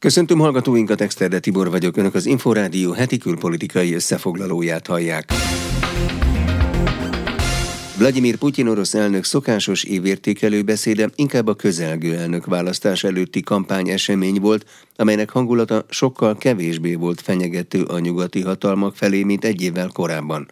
Köszöntöm hallgatóinkat, Exterde Tibor vagyok, Önök az Inforádió heti külpolitikai összefoglalóját hallják. Vladimir Putyin orosz elnök szokásos évértékelő beszéde inkább a közelgő elnök választás előtti kampány esemény volt, amelynek hangulata sokkal kevésbé volt fenyegető a nyugati hatalmak felé, mint egy évvel korábban.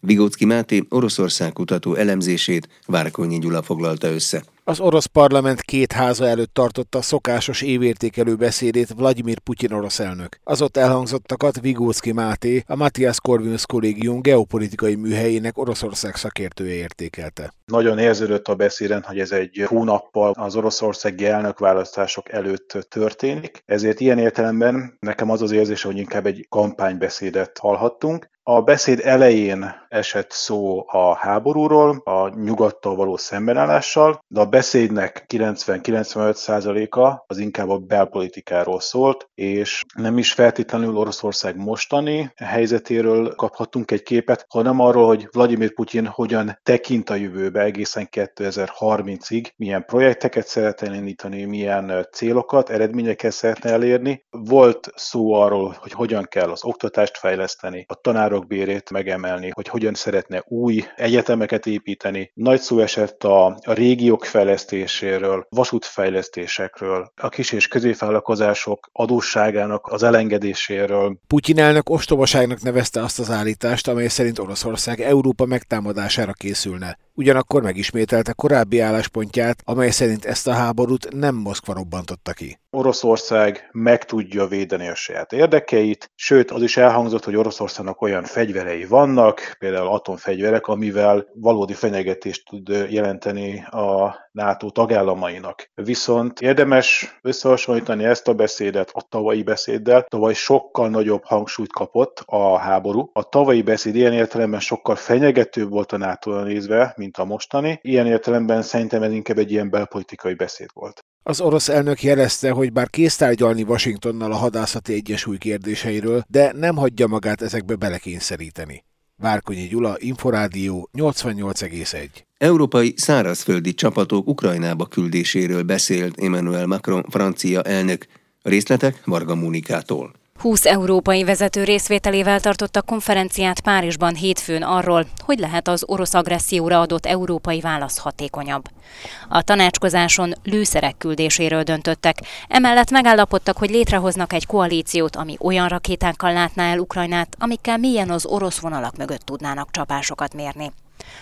Vigócki Máté Oroszország kutató elemzését Várkonyi Gyula foglalta össze. Az orosz parlament két háza előtt tartotta a szokásos évértékelő beszédét Vladimir Putyin orosz elnök. Az ott elhangzottakat Vigócki Máté, a Matthias Corvinus kollégium geopolitikai műhelyének Oroszország szakértője értékelte. Nagyon érződött a beszéden, hogy ez egy hónappal az oroszországi elnökválasztások előtt történik, ezért ilyen értelemben nekem az az érzés, hogy inkább egy kampánybeszédet hallhattunk. A beszéd elején esett szó a háborúról, a nyugattal való szembenállással, de a beszédnek 90-95%-a az inkább a belpolitikáról szólt, és nem is feltétlenül Oroszország mostani helyzetéről kaphatunk egy képet, hanem arról, hogy Vladimir Putyin hogyan tekint a jövőbe egészen 2030-ig, milyen projekteket szeretne indítani, milyen célokat, eredményeket szeretne elérni. Volt szó arról, hogy hogyan kell az oktatást fejleszteni, a tanárok bérét megemelni, hogy hogyan szeretne új egyetemeket építeni. Nagy szó esett a, a régiók fejlesztéséről, vasútfejlesztésekről, a kis és középvállalkozások adósságának az elengedéséről. Putyin elnök ostobaságnak nevezte azt az állítást, amely szerint Oroszország Európa megtámadására készülne. Ugyanakkor megismételte korábbi álláspontját, amely szerint ezt a háborút nem Moszkva robbantotta ki. Oroszország meg tudja védeni a saját érdekeit, sőt az is elhangzott, hogy Oroszországnak olyan fegyverei vannak, például atomfegyverek, amivel valódi fenyegetést tud jelenteni a NATO tagállamainak. Viszont érdemes összehasonlítani ezt a beszédet a tavalyi beszéddel. Tavaly sokkal nagyobb hangsúlyt kapott a háború. A tavalyi beszéd ilyen értelemben sokkal fenyegetőbb volt a nato nézve, mint a mostani. Ilyen értelemben szerintem ez inkább egy ilyen belpolitikai beszéd volt. Az orosz elnök jelezte, hogy bár kész tárgyalni Washingtonnal a hadászati egyesúly kérdéseiről, de nem hagyja magát ezekbe belekényszeríteni. Várkonyi Gyula, Inforádió 88,1. Európai szárazföldi csapatok Ukrajnába küldéséről beszélt Emmanuel Macron francia elnök. Részletek Varga Munikától. 20 európai vezető részvételével tartottak konferenciát Párizsban hétfőn arról, hogy lehet az orosz agresszióra adott európai válasz hatékonyabb. A tanácskozáson lőszerek küldéséről döntöttek, emellett megállapodtak, hogy létrehoznak egy koalíciót, ami olyan rakétákkal látná el Ukrajnát, amikkel mélyen az orosz vonalak mögött tudnának csapásokat mérni.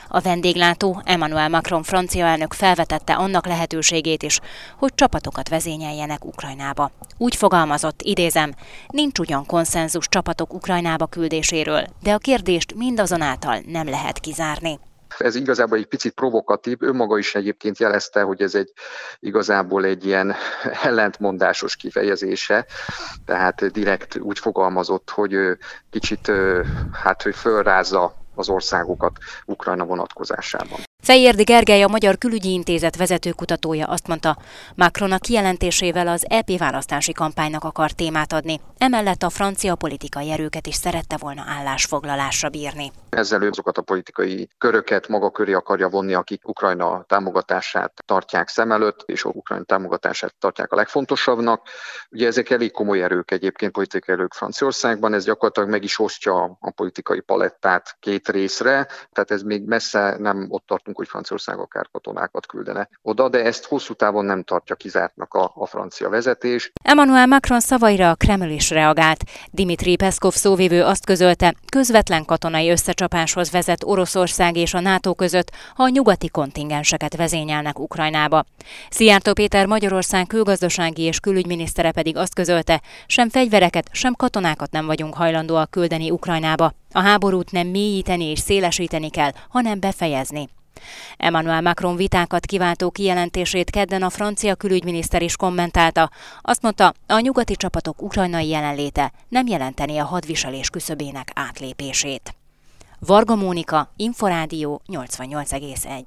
A vendéglátó Emmanuel Macron francia elnök felvetette annak lehetőségét is, hogy csapatokat vezényeljenek Ukrajnába. Úgy fogalmazott, idézem, nincs ugyan konszenzus csapatok Ukrajnába küldéséről, de a kérdést mindazonáltal nem lehet kizárni. Ez igazából egy picit provokatív, ő maga is egyébként jelezte, hogy ez egy igazából egy ilyen ellentmondásos kifejezése, tehát direkt úgy fogalmazott, hogy kicsit hát, hogy fölrázza az országokat Ukrajna vonatkozásában. Fejérdi Gergely, a Magyar Külügyi Intézet vezetőkutatója azt mondta, Macron a kijelentésével az EP választási kampánynak akar témát adni. Emellett a francia politikai erőket is szerette volna állásfoglalásra bírni. Ezzel ő azokat a politikai köröket maga köré akarja vonni, akik Ukrajna támogatását tartják szem előtt, és a Ukrajna támogatását tartják a legfontosabbnak. Ugye ezek elég komoly erők egyébként, politikai erők Franciaországban, ez gyakorlatilag meg is osztja a politikai palettát két részre, tehát ez még messze nem ott tartunk láttunk, hogy Franciaország akár katonákat küldene oda, de ezt hosszú távon nem tartja kizártnak a, a francia vezetés. Emmanuel Macron szavaira a Kreml is reagált. Dimitri Peszkov szóvivő azt közölte, közvetlen katonai összecsapáshoz vezet Oroszország és a NATO között, ha a nyugati kontingenseket vezényelnek Ukrajnába. Szijjártó Péter Magyarország külgazdasági és külügyminisztere pedig azt közölte, sem fegyvereket, sem katonákat nem vagyunk hajlandóak küldeni Ukrajnába. A háborút nem mélyíteni és szélesíteni kell, hanem befejezni. Emmanuel Macron vitákat kiváltó kijelentését kedden a francia külügyminiszter is kommentálta. Azt mondta, a nyugati csapatok ukrajnai jelenléte nem jelenteni a hadviselés küszöbének átlépését. Varga Mónika, Inforádió 88,1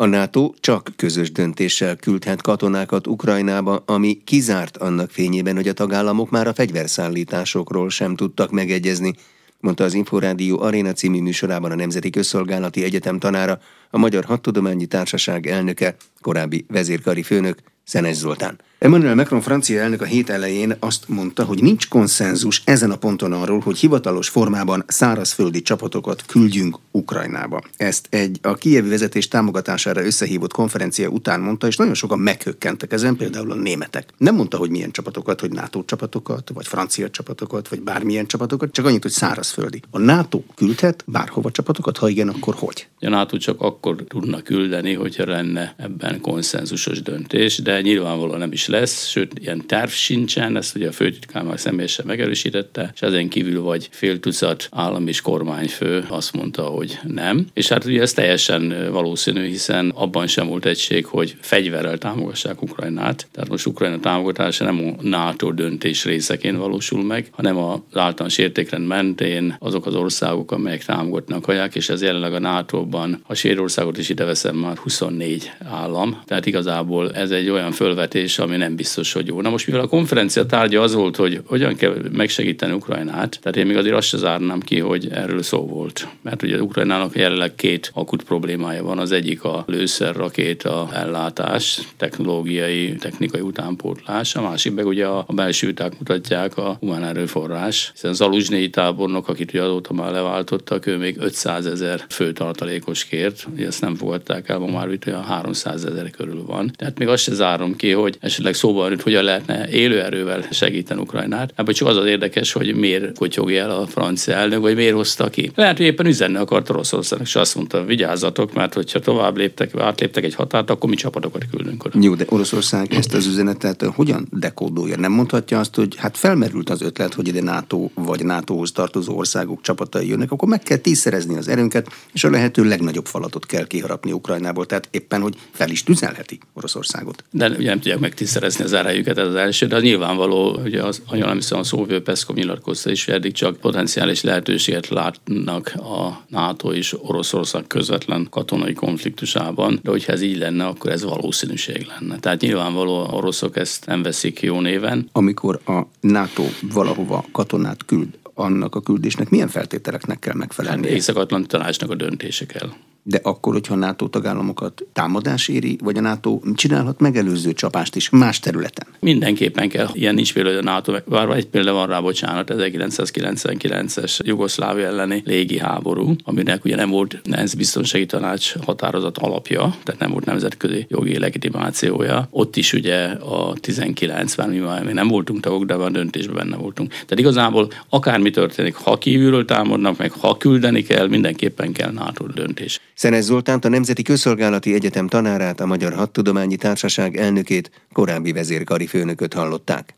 a NATO csak közös döntéssel küldhet katonákat Ukrajnába, ami kizárt annak fényében, hogy a tagállamok már a fegyverszállításokról sem tudtak megegyezni, mondta az Inforádió Aréna című műsorában a Nemzeti Közszolgálati Egyetem tanára, a Magyar Hadtudományi Társaság elnöke, korábbi vezérkari főnök Szenes Zoltán. Emmanuel Macron francia elnök a hét elején azt mondta, hogy nincs konszenzus ezen a ponton arról, hogy hivatalos formában szárazföldi csapatokat küldjünk Ukrajnába. Ezt egy a kievi vezetés támogatására összehívott konferencia után mondta, és nagyon sokan meghökkentek ezen, például a németek. Nem mondta, hogy milyen csapatokat, hogy NATO csapatokat, vagy francia csapatokat, vagy bármilyen csapatokat, csak annyit, hogy szárazföldi. A NATO küldhet bárhova csapatokat, ha igen, akkor hogy? A NATO csak akkor tudna küldeni, hogyha lenne ebben konszenzusos döntés, de nyilvánvalóan nem is lesz, sőt, ilyen terv sincsen, ezt ugye a főtitkár már személyesen megerősítette, és ezen kívül vagy fél tucat állam és kormányfő azt mondta, hogy nem. És hát ugye ez teljesen valószínű, hiszen abban sem volt egység, hogy fegyverrel támogassák Ukrajnát. Tehát most Ukrajna támogatása nem a NATO döntés részeként valósul meg, hanem az általános értékrend mentén azok az országok, amelyek támogatnak haják, és ez jelenleg a NATO-ban, a Sérországot is ide veszem már 24 állam. Tehát igazából ez egy olyan fölvetés, ami nem biztos hogy jó. Na most mivel a konferencia tárgya az volt, hogy hogyan kell megsegíteni Ukrajnát, tehát én még azért azt se zárnám ki, hogy erről szó volt. Mert ugye Ukrajnának jelenleg két akut problémája van. Az egyik a lőszer rakéta ellátás, technológiai, technikai utánpótlás, a másik meg ugye a, a belső viták mutatják a humán erőforrás. Hiszen Zaluzsnyi tábornok, akit ugye azóta már leváltottak, ő még 500 ezer főtartalékos kért, ugye ezt nem fogadták el, ma már itt olyan 300 ezer körül van. Tehát még azt se zárom ki, hogy esetleg szóba hogy hogyan lehetne élőerővel segíteni Ukrajnát. Ebből csak az az érdekes, hogy miért kotyogja el a francia elnök, vagy miért hozta ki. Lehet, hogy éppen üzenni akart Oroszországnak, és azt mondta, vigyázzatok, mert hogyha tovább léptek, átléptek egy határt, akkor mi csapatokat küldünk oda. Jó, de Oroszország ezt az üzenetet hogyan dekódolja? Nem mondhatja azt, hogy hát felmerült az ötlet, hogy ide NATO vagy NATO-hoz tartozó országok csapatai jönnek, akkor meg kell tízszerezni az erőnket, és a lehető legnagyobb falatot kell kiharapni Ukrajnából. Tehát éppen, hogy fel is tüzelheti Oroszországot. De ugye nem tudják megtízszerezni az erejüket, ez az első, de az nyilvánvaló, hogy az, nagyon nem hiszem a Szóvő Peszkov nyilatkozta is, hogy eddig csak potenciális lehetőséget látnak a NATO és Oroszország közvetlen katonai konfliktusában, de hogyha ez így lenne, akkor ez valószínűség lenne. Tehát nyilvánvaló a oroszok ezt nem veszik jó néven. Amikor a NATO valahova katonát küld, annak a küldésnek milyen feltételeknek kell megfelelni? Hát Észak-Atlanti Tanácsnak a döntése kell de akkor, hogyha a NATO tagállamokat támadás éri, vagy a NATO csinálhat megelőző csapást is más területen? Mindenképpen kell. Ilyen nincs például, a NATO, bár egy példa van rá, bocsánat, 1999-es Jugoszlávia elleni légi háború, aminek ugye nem volt ENSZ biztonsági tanács határozat alapja, tehát nem volt nemzetközi jogi legitimációja. Ott is ugye a 19 ben mi már nem voltunk tagok, de a döntésben benne voltunk. Tehát igazából akármi történik, ha kívülről támadnak meg, ha küldeni kell, mindenképpen kell NATO döntés. Szenes Zoltánt, a Nemzeti Közszolgálati Egyetem tanárát, a Magyar Hadtudományi Társaság elnökét, korábbi vezérkari főnököt hallották.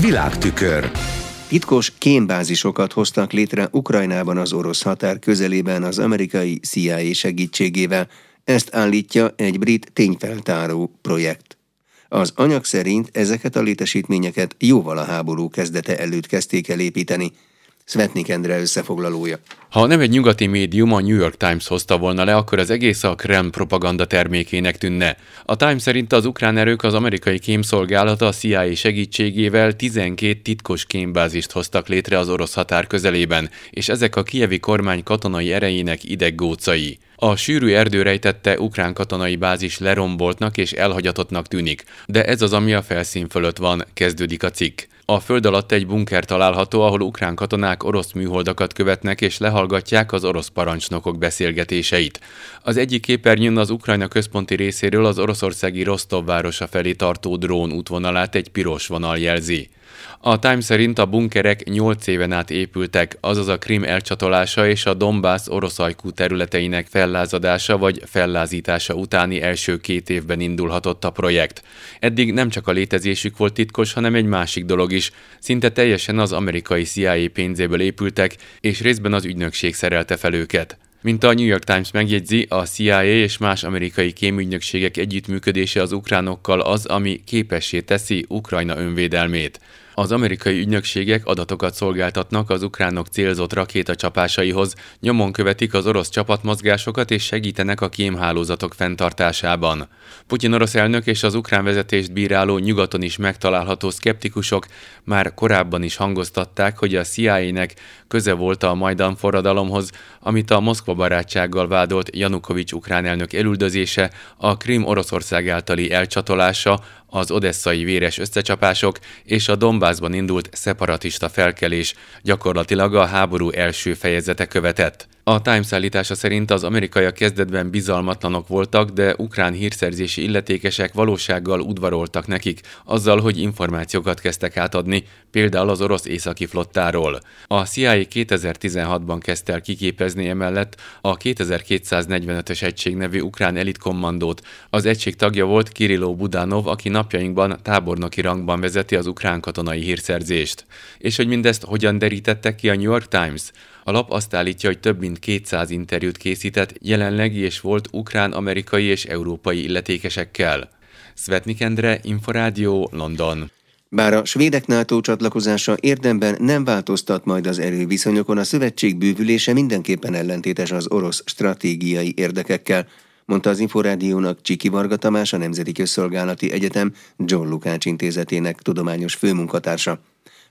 Világtükör Titkos kémbázisokat hoztak létre Ukrajnában az orosz határ közelében az amerikai CIA segítségével. Ezt állítja egy brit tényfeltáró projekt. Az anyag szerint ezeket a létesítményeket jóval a háború kezdete előtt kezdték el építeni – Svetnik Endre összefoglalója. Ha nem egy nyugati médium a New York Times hozta volna le, akkor az egész a Krem propaganda termékének tűnne. A Times szerint az ukrán erők az amerikai kémszolgálata a CIA segítségével 12 titkos kémbázist hoztak létre az orosz határ közelében, és ezek a kievi kormány katonai erejének ideggócai. A sűrű erdő rejtette ukrán katonai bázis leromboltnak és elhagyatottnak tűnik, de ez az, ami a felszín fölött van, kezdődik a cikk. A föld alatt egy bunker található, ahol ukrán katonák orosz műholdakat követnek és lehallgatják az orosz parancsnokok beszélgetéseit. Az egyik képernyőn az Ukrajna központi részéről az oroszországi Rostov városa felé tartó drón útvonalát egy piros vonal jelzi. A Time szerint a bunkerek 8 éven át épültek, azaz a Krim elcsatolása és a Donbass orosz ajkú területeinek fellázadása vagy fellázítása utáni első két évben indulhatott a projekt. Eddig nem csak a létezésük volt titkos, hanem egy másik dolog is. Szinte teljesen az amerikai CIA pénzéből épültek, és részben az ügynökség szerelte fel őket. Mint a New York Times megjegyzi, a CIA és más amerikai kémügynökségek együttműködése az ukránokkal az, ami képessé teszi Ukrajna önvédelmét. Az amerikai ügynökségek adatokat szolgáltatnak az ukránok célzott rakétacsapásaihoz, nyomon követik az orosz csapatmozgásokat és segítenek a kémhálózatok fenntartásában. Putyin orosz elnök és az ukrán vezetést bíráló nyugaton is megtalálható szkeptikusok már korábban is hangoztatták, hogy a CIA-nek köze volt a Majdan forradalomhoz, amit a Moszkva barátsággal vádolt Janukovics ukrán elnök elüldözése, a Krim Oroszország általi elcsatolása, az odesszai véres összecsapások és a Dombászban indult szeparatista felkelés gyakorlatilag a háború első fejezete követett. A Times állítása szerint az amerikaiak kezdetben bizalmatlanok voltak, de ukrán hírszerzési illetékesek valósággal udvaroltak nekik, azzal, hogy információkat kezdtek átadni, például az orosz északi flottáról. A CIA 2016-ban kezdte el kiképezni emellett a 2245-ös egység nevű ukrán elitkommandót. Az egység tagja volt Kirilló Budánov, aki napjainkban tábornoki rangban vezeti az ukrán katonai hírszerzést. És hogy mindezt hogyan derítette ki a New York Times? A lap azt állítja, hogy több mint 200 interjút készített jelenlegi és volt ukrán, amerikai és európai illetékesekkel. Svetnik Endre, Inforádió, London. Bár a svédek NATO csatlakozása érdemben nem változtat majd az erőviszonyokon, a szövetség bővülése mindenképpen ellentétes az orosz stratégiai érdekekkel, mondta az Inforádiónak Csiki Varga Tamás, a Nemzeti Közszolgálati Egyetem John Lukács intézetének tudományos főmunkatársa.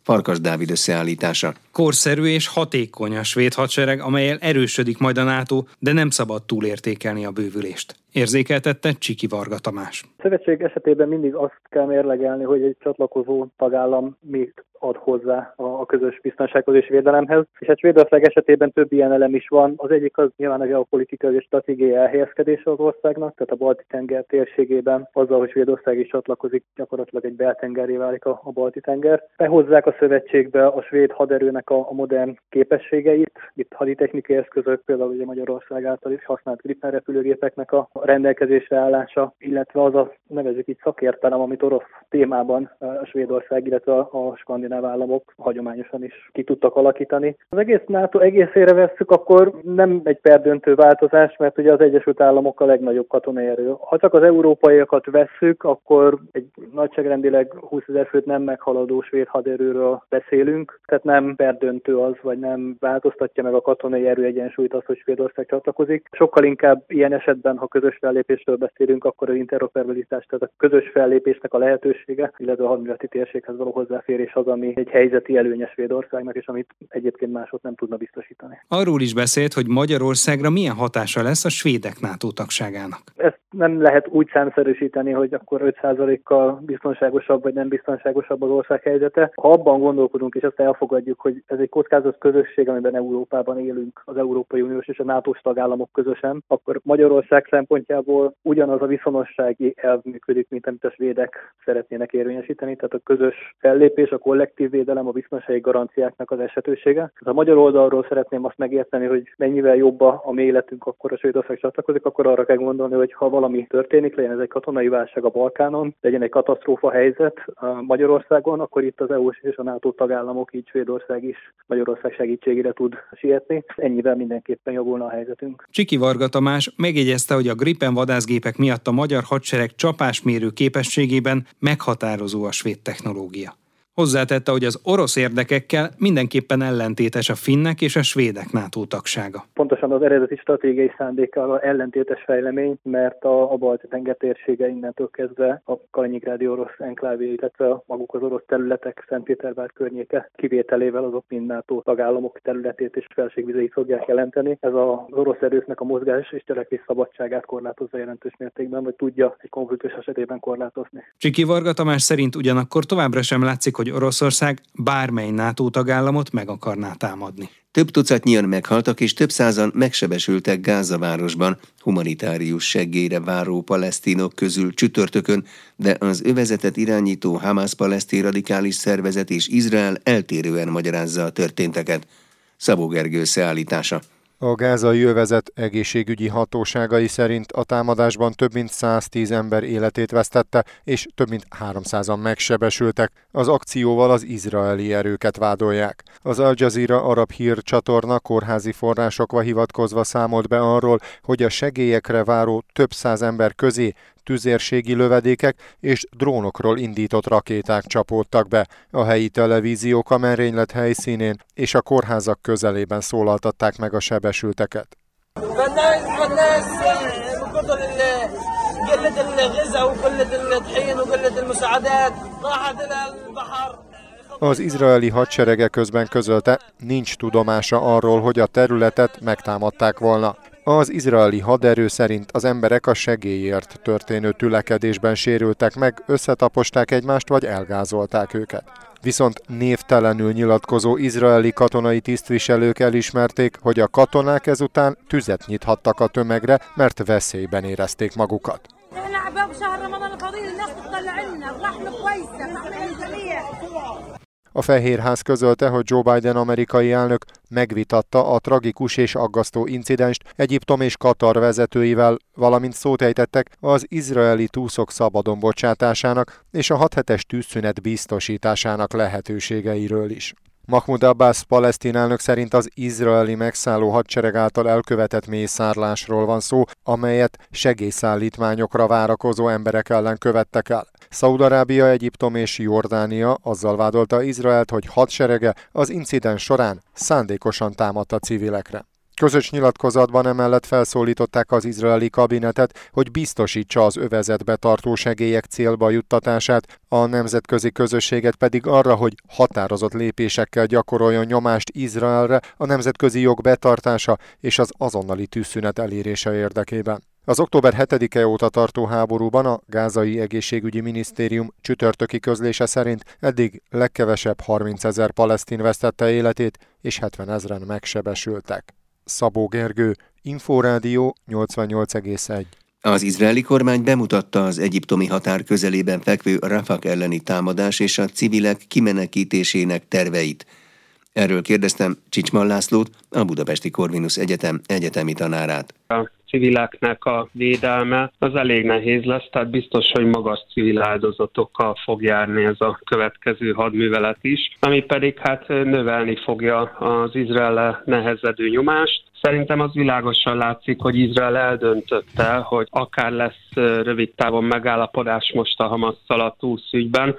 Farkas Dávid összeállítása. Korszerű és hatékony a svéd hadsereg, amelyel erősödik majd a NATO, de nem szabad túlértékelni a bővülést. Érzékeltette Csiki Varga Tamás. A szövetség esetében mindig azt kell mérlegelni, hogy egy csatlakozó tagállam még ad hozzá a közös biztonsághoz és védelemhez. És hát Svédország esetében több ilyen elem is van. Az egyik az nyilván a geopolitikai és stratégiai elhelyezkedése az országnak, tehát a balti tenger térségében, azzal, hogy Svédország is csatlakozik, gyakorlatilag egy beltengeré válik a, a balti tenger. Behozzák a szövetségbe a svéd haderőnek a, a modern képességeit, itt haditechnikai eszközök, például ugye Magyarország által is használt Gripen repülőgépeknek a rendelkezésre állása, illetve az a nevezük itt szakértelem, amit orosz témában a Svédország, illetve a skandináv államok hagyományosan is ki tudtak alakítani. Az egész NATO egészére vesszük, akkor nem egy perdöntő változás, mert ugye az Egyesült Államok a legnagyobb katonai erő. Ha csak az európaiakat vesszük, akkor egy nagyságrendileg 20 ezer főt nem meghaladó svéd haderőről beszélünk, tehát nem perdöntő az, vagy nem változtatja meg a katonai erő egyensúlyt az, hogy Svédország csatlakozik. Sokkal inkább ilyen esetben, ha közös fellépésről beszélünk, akkor az interoperabilitás, tehát a közös fellépésnek a lehetősége, illetve a hadműveleti térséghez való hozzáférés az, ami egy helyzeti előnyes Svédországnak, és amit egyébként másod nem tudna biztosítani. Arról is beszélt, hogy Magyarországra milyen hatása lesz a svédek NATO tagságának. Ezt nem lehet úgy számszerűsíteni, hogy akkor 5%-kal biztonságosabb vagy nem biztonságosabb az ország helyzete. Ha abban gondolkodunk, és azt elfogadjuk, hogy ez egy kockázat közösség, amiben Európában élünk, az Európai Uniós és a NATO tagállamok közösen, akkor Magyarország szempontjából ugyanaz a viszonossági elv működik, mint amit a svédek szeretnének érvényesíteni, tehát a közös fellépés, a kollektív védelem, a biztonsági garanciáknak az esetősége. A magyar oldalról szeretném azt megérteni, hogy mennyivel jobb a mi életünk, akkor a Svédország csatlakozik, akkor arra kell gondolni, hogy ha valami történik, legyen ez egy katonai válság a Balkánon, legyen egy katasztrófa helyzet Magyarországon, akkor itt az EU és a NATO tagállamok, így Svédország is Magyarország segítségére tud sietni. Ennyivel mindenképpen javulna a helyzetünk. Csiki Varga Tamás megjegyezte, hogy a Gripen vadászgépek miatt a magyar hadsereg csapásmérő képességében meghatározó a svéd technológia. Hozzátette, hogy az orosz érdekekkel mindenképpen ellentétes a finnek és a svédek NATO tagsága. Pontosan az eredeti stratégiai szándékkal ellentétes fejlemény, mert a, a balti tenger térsége innentől kezdve a Kaliningrádi orosz enklávé, illetve maguk az orosz területek, Szentpétervár környéke kivételével azok mind NATO tagállamok területét és felségvizeit fogják jelenteni. Ez az orosz erőknek a mozgás és cselekvés szabadságát korlátozza jelentős mértékben, vagy tudja egy konfliktus esetében korlátozni. Csiki Varga Tamás szerint ugyanakkor továbbra sem látszik, hogy Oroszország bármely NATO tagállamot meg akarná támadni. Több tucatnyian meghaltak és több százan megsebesültek Gáza városban humanitárius seggére váró palesztinok közül csütörtökön, de az övezetet irányító Hamas palesztin radikális szervezet és Izrael eltérően magyarázza a történteket. Szabó Gergő összeállítása. A gázai övezet egészségügyi hatóságai szerint a támadásban több mint 110 ember életét vesztette, és több mint 300-an megsebesültek. Az akcióval az izraeli erőket vádolják. Az Al Jazeera arab hírcsatorna kórházi forrásokva hivatkozva számolt be arról, hogy a segélyekre váró több száz ember közé tüzérségi lövedékek és drónokról indított rakéták csapódtak be. A helyi televíziók a merénylet helyszínén és a kórházak közelében szólaltatták meg a sebesülteket. Az izraeli hadserege közben közölte, nincs tudomása arról, hogy a területet megtámadták volna. Az izraeli haderő szerint az emberek a segélyért történő tülekedésben sérültek meg, összetaposták egymást vagy elgázolták őket. Viszont névtelenül nyilatkozó izraeli katonai tisztviselők elismerték, hogy a katonák ezután tüzet nyithattak a tömegre, mert veszélyben érezték magukat. A Fehérház közölte, hogy Joe Biden amerikai elnök megvitatta a tragikus és aggasztó incidenst Egyiptom és Katar vezetőivel, valamint szót ejtettek az izraeli túszok szabadon bocsátásának és a 6 hetes tűzszünet biztosításának lehetőségeiről is. Mahmoud Abbas palesztin elnök szerint az izraeli megszálló hadsereg által elkövetett mészárlásról van szó, amelyet segélyszállítmányokra várakozó emberek ellen követtek el. Szaudarábia, Egyiptom és Jordánia azzal vádolta Izraelt, hogy hadserege az incidens során szándékosan támadta civilekre. Közös nyilatkozatban emellett felszólították az izraeli kabinetet, hogy biztosítsa az övezetbe tartó segélyek célba juttatását, a nemzetközi közösséget pedig arra, hogy határozott lépésekkel gyakoroljon nyomást Izraelre a nemzetközi jog betartása és az azonnali tűzszünet elérése érdekében. Az október 7-e óta tartó háborúban a gázai egészségügyi minisztérium csütörtöki közlése szerint eddig legkevesebb 30 ezer palesztin vesztette életét, és 70 ezeren megsebesültek. Szabó Gergő, Inforádió 88,1. Az izraeli kormány bemutatta az egyiptomi határ közelében fekvő Rafak elleni támadás és a civilek kimenekítésének terveit. Erről kérdeztem Csicsman Lászlót, a Budapesti Korvinus Egyetem egyetemi tanárát. Civileknek a védelme az elég nehéz lesz, tehát biztos, hogy magas civil áldozatokkal fog járni ez a következő hadművelet is, ami pedig hát növelni fogja az Izrael nehezedő nyomást. Szerintem az világosan látszik, hogy Izrael eldöntötte, hogy akár lesz rövid távon megállapodás most a Hamasszal a túlszügyben,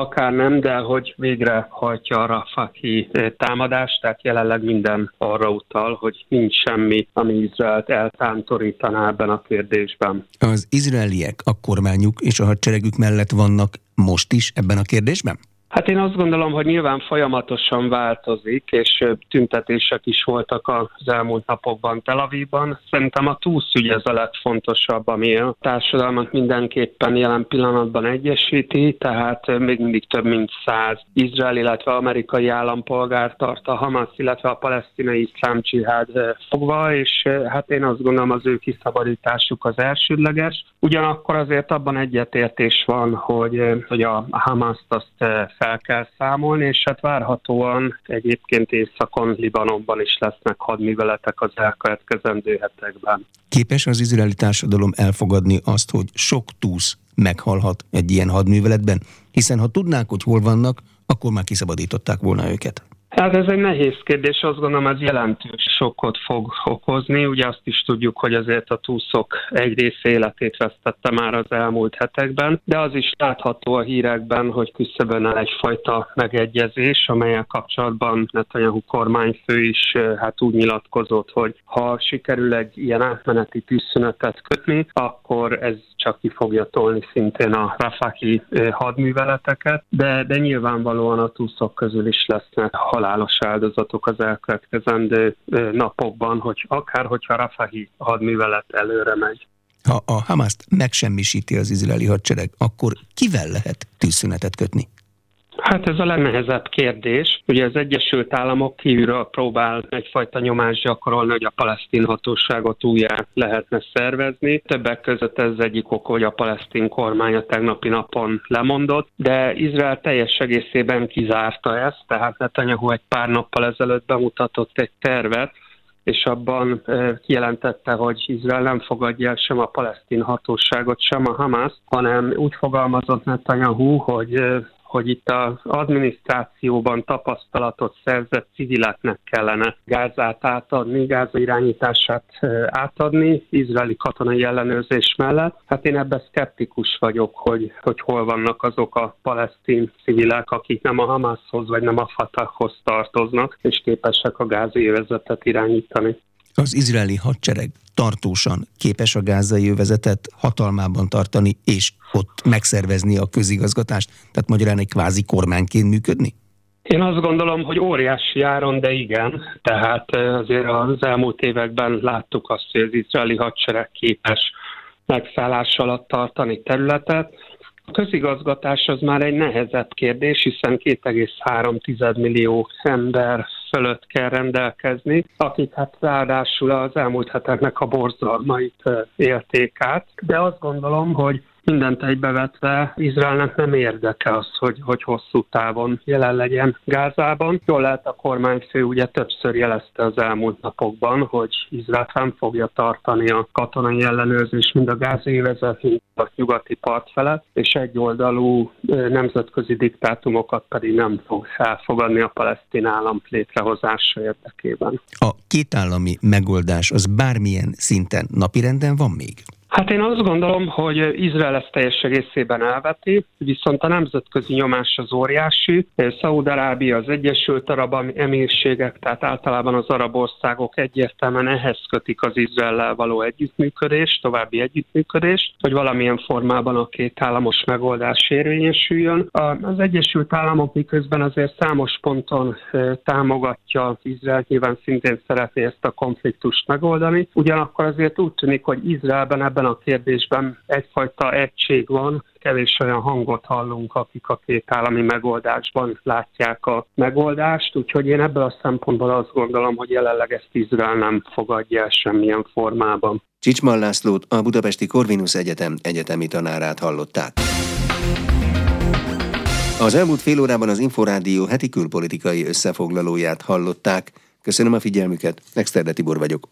akár nem, de hogy végre hajtja a Rafaki eh, támadást, tehát jelenleg minden arra utal, hogy nincs semmi, ami Izraelt eltántorítaná ebben a kérdésben. Az izraeliek, a kormányuk és a hadseregük mellett vannak most is ebben a kérdésben? Hát én azt gondolom, hogy nyilván folyamatosan változik, és tüntetések is voltak az elmúlt napokban Tel Avivban. Szerintem a túlszügy ez a legfontosabb, ami a társadalmat mindenképpen jelen pillanatban egyesíti, tehát még mindig több mint száz izrael, illetve amerikai állampolgár tart a Hamas, illetve a palesztinai iszlám csihád fogva, és hát én azt gondolom az ő kiszabadításuk az elsődleges. Ugyanakkor azért abban egyetértés van, hogy, hogy a Hamaszt azt fel kell számolni, és hát várhatóan egyébként északon, Libanonban is lesznek hadműveletek az elkövetkezendő hetekben. Képes az izraeli társadalom elfogadni azt, hogy sok túsz meghalhat egy ilyen hadműveletben, hiszen ha tudnák, hogy hol vannak, akkor már kiszabadították volna őket. Hát ez egy nehéz kérdés, azt gondolom ez jelentős sokkot fog okozni. Ugye azt is tudjuk, hogy azért a túszok egy rész életét vesztette már az elmúlt hetekben, de az is látható a hírekben, hogy küszöbön el egyfajta megegyezés, amelyel kapcsolatban Netanyahu kormányfő is hát úgy nyilatkozott, hogy ha sikerül egy ilyen átmeneti tűzszünetet kötni, akkor ez csak ki fogja tolni szintén a Rafaki hadműveleteket, de, de nyilvánvalóan a túszok közül is lesznek halálos áldozatok az elkövetkezendő napokban, hogy akár hogyha Rafahi hadművelet előre megy. Ha a Hamaszt megsemmisíti az izraeli hadsereg, akkor kivel lehet tűzszünetet kötni? Hát ez a legnehezebb kérdés. Ugye az Egyesült Államok kívülről próbál egyfajta nyomást gyakorolni, hogy a palesztin hatóságot újjá lehetne szervezni. Többek között ez egyik ok, hogy a palesztin kormány a tegnapi napon lemondott, de Izrael teljes egészében kizárta ezt, tehát Netanyahu egy pár nappal ezelőtt bemutatott egy tervet, és abban kijelentette, hogy Izrael nem fogadja el sem a palesztin hatóságot, sem a Hamas, hanem úgy fogalmazott Netanyahu, hogy hogy itt az adminisztrációban tapasztalatot szerzett civileknek kellene Gázát átadni, Gáza irányítását átadni, izraeli katonai ellenőrzés mellett. Hát én ebben szkeptikus vagyok, hogy, hogy hol vannak azok a palesztin civilek, akik nem a Hamashoz vagy nem a Fatahhoz tartoznak, és képesek a gázai övezetet irányítani az izraeli hadsereg tartósan képes a gázai övezetet hatalmában tartani, és ott megszervezni a közigazgatást, tehát magyarán egy kvázi kormányként működni? Én azt gondolom, hogy óriási áron, de igen. Tehát azért az elmúlt években láttuk azt, hogy az izraeli hadsereg képes megszállás alatt tartani területet. A közigazgatás az már egy nehezebb kérdés, hiszen 2,3 millió ember fölött kell rendelkezni, akik hát ráadásul az elmúlt heteknek a borzalmait élték át. De azt gondolom, hogy mindent egybevetve Izraelnek nem érdeke az, hogy, hogy hosszú távon jelen legyen Gázában. Jól lehet a kormányfő ugye többször jelezte az elmúlt napokban, hogy Izrael nem fogja tartani a katonai ellenőrzés mind a gázai vezet, mind a nyugati part felett, és egyoldalú nemzetközi diktátumokat pedig nem fog elfogadni a palesztin állam létrehozása érdekében. A kétállami megoldás az bármilyen szinten napirenden van még? Hát én azt gondolom, hogy Izrael ezt teljes egészében elveti, viszont a nemzetközi nyomás az óriási. Szaúd-Arábia, az Egyesült Arab Emírségek, tehát általában az arab országok egyértelműen ehhez kötik az Izraellel való együttműködést, további együttműködést, hogy valamilyen formában a két államos megoldás érvényesüljön. Az Egyesült Államok miközben azért számos ponton támogatja az Izrael, nyilván szintén szeretné ezt a konfliktust megoldani, ugyanakkor azért úgy tűnik, hogy Izraelben ebben a kérdésben egyfajta egység van, kevés olyan hangot hallunk, akik a két állami megoldásban látják a megoldást, úgyhogy én ebből a szempontból azt gondolom, hogy jelenleg ezt Izrael nem fogadja el semmilyen formában. Csicsman Lászlót, a Budapesti Corvinus Egyetem egyetemi tanárát hallották. Az elmúlt fél órában az Inforádió heti külpolitikai összefoglalóját hallották. Köszönöm a figyelmüket, Exterde Tibor vagyok.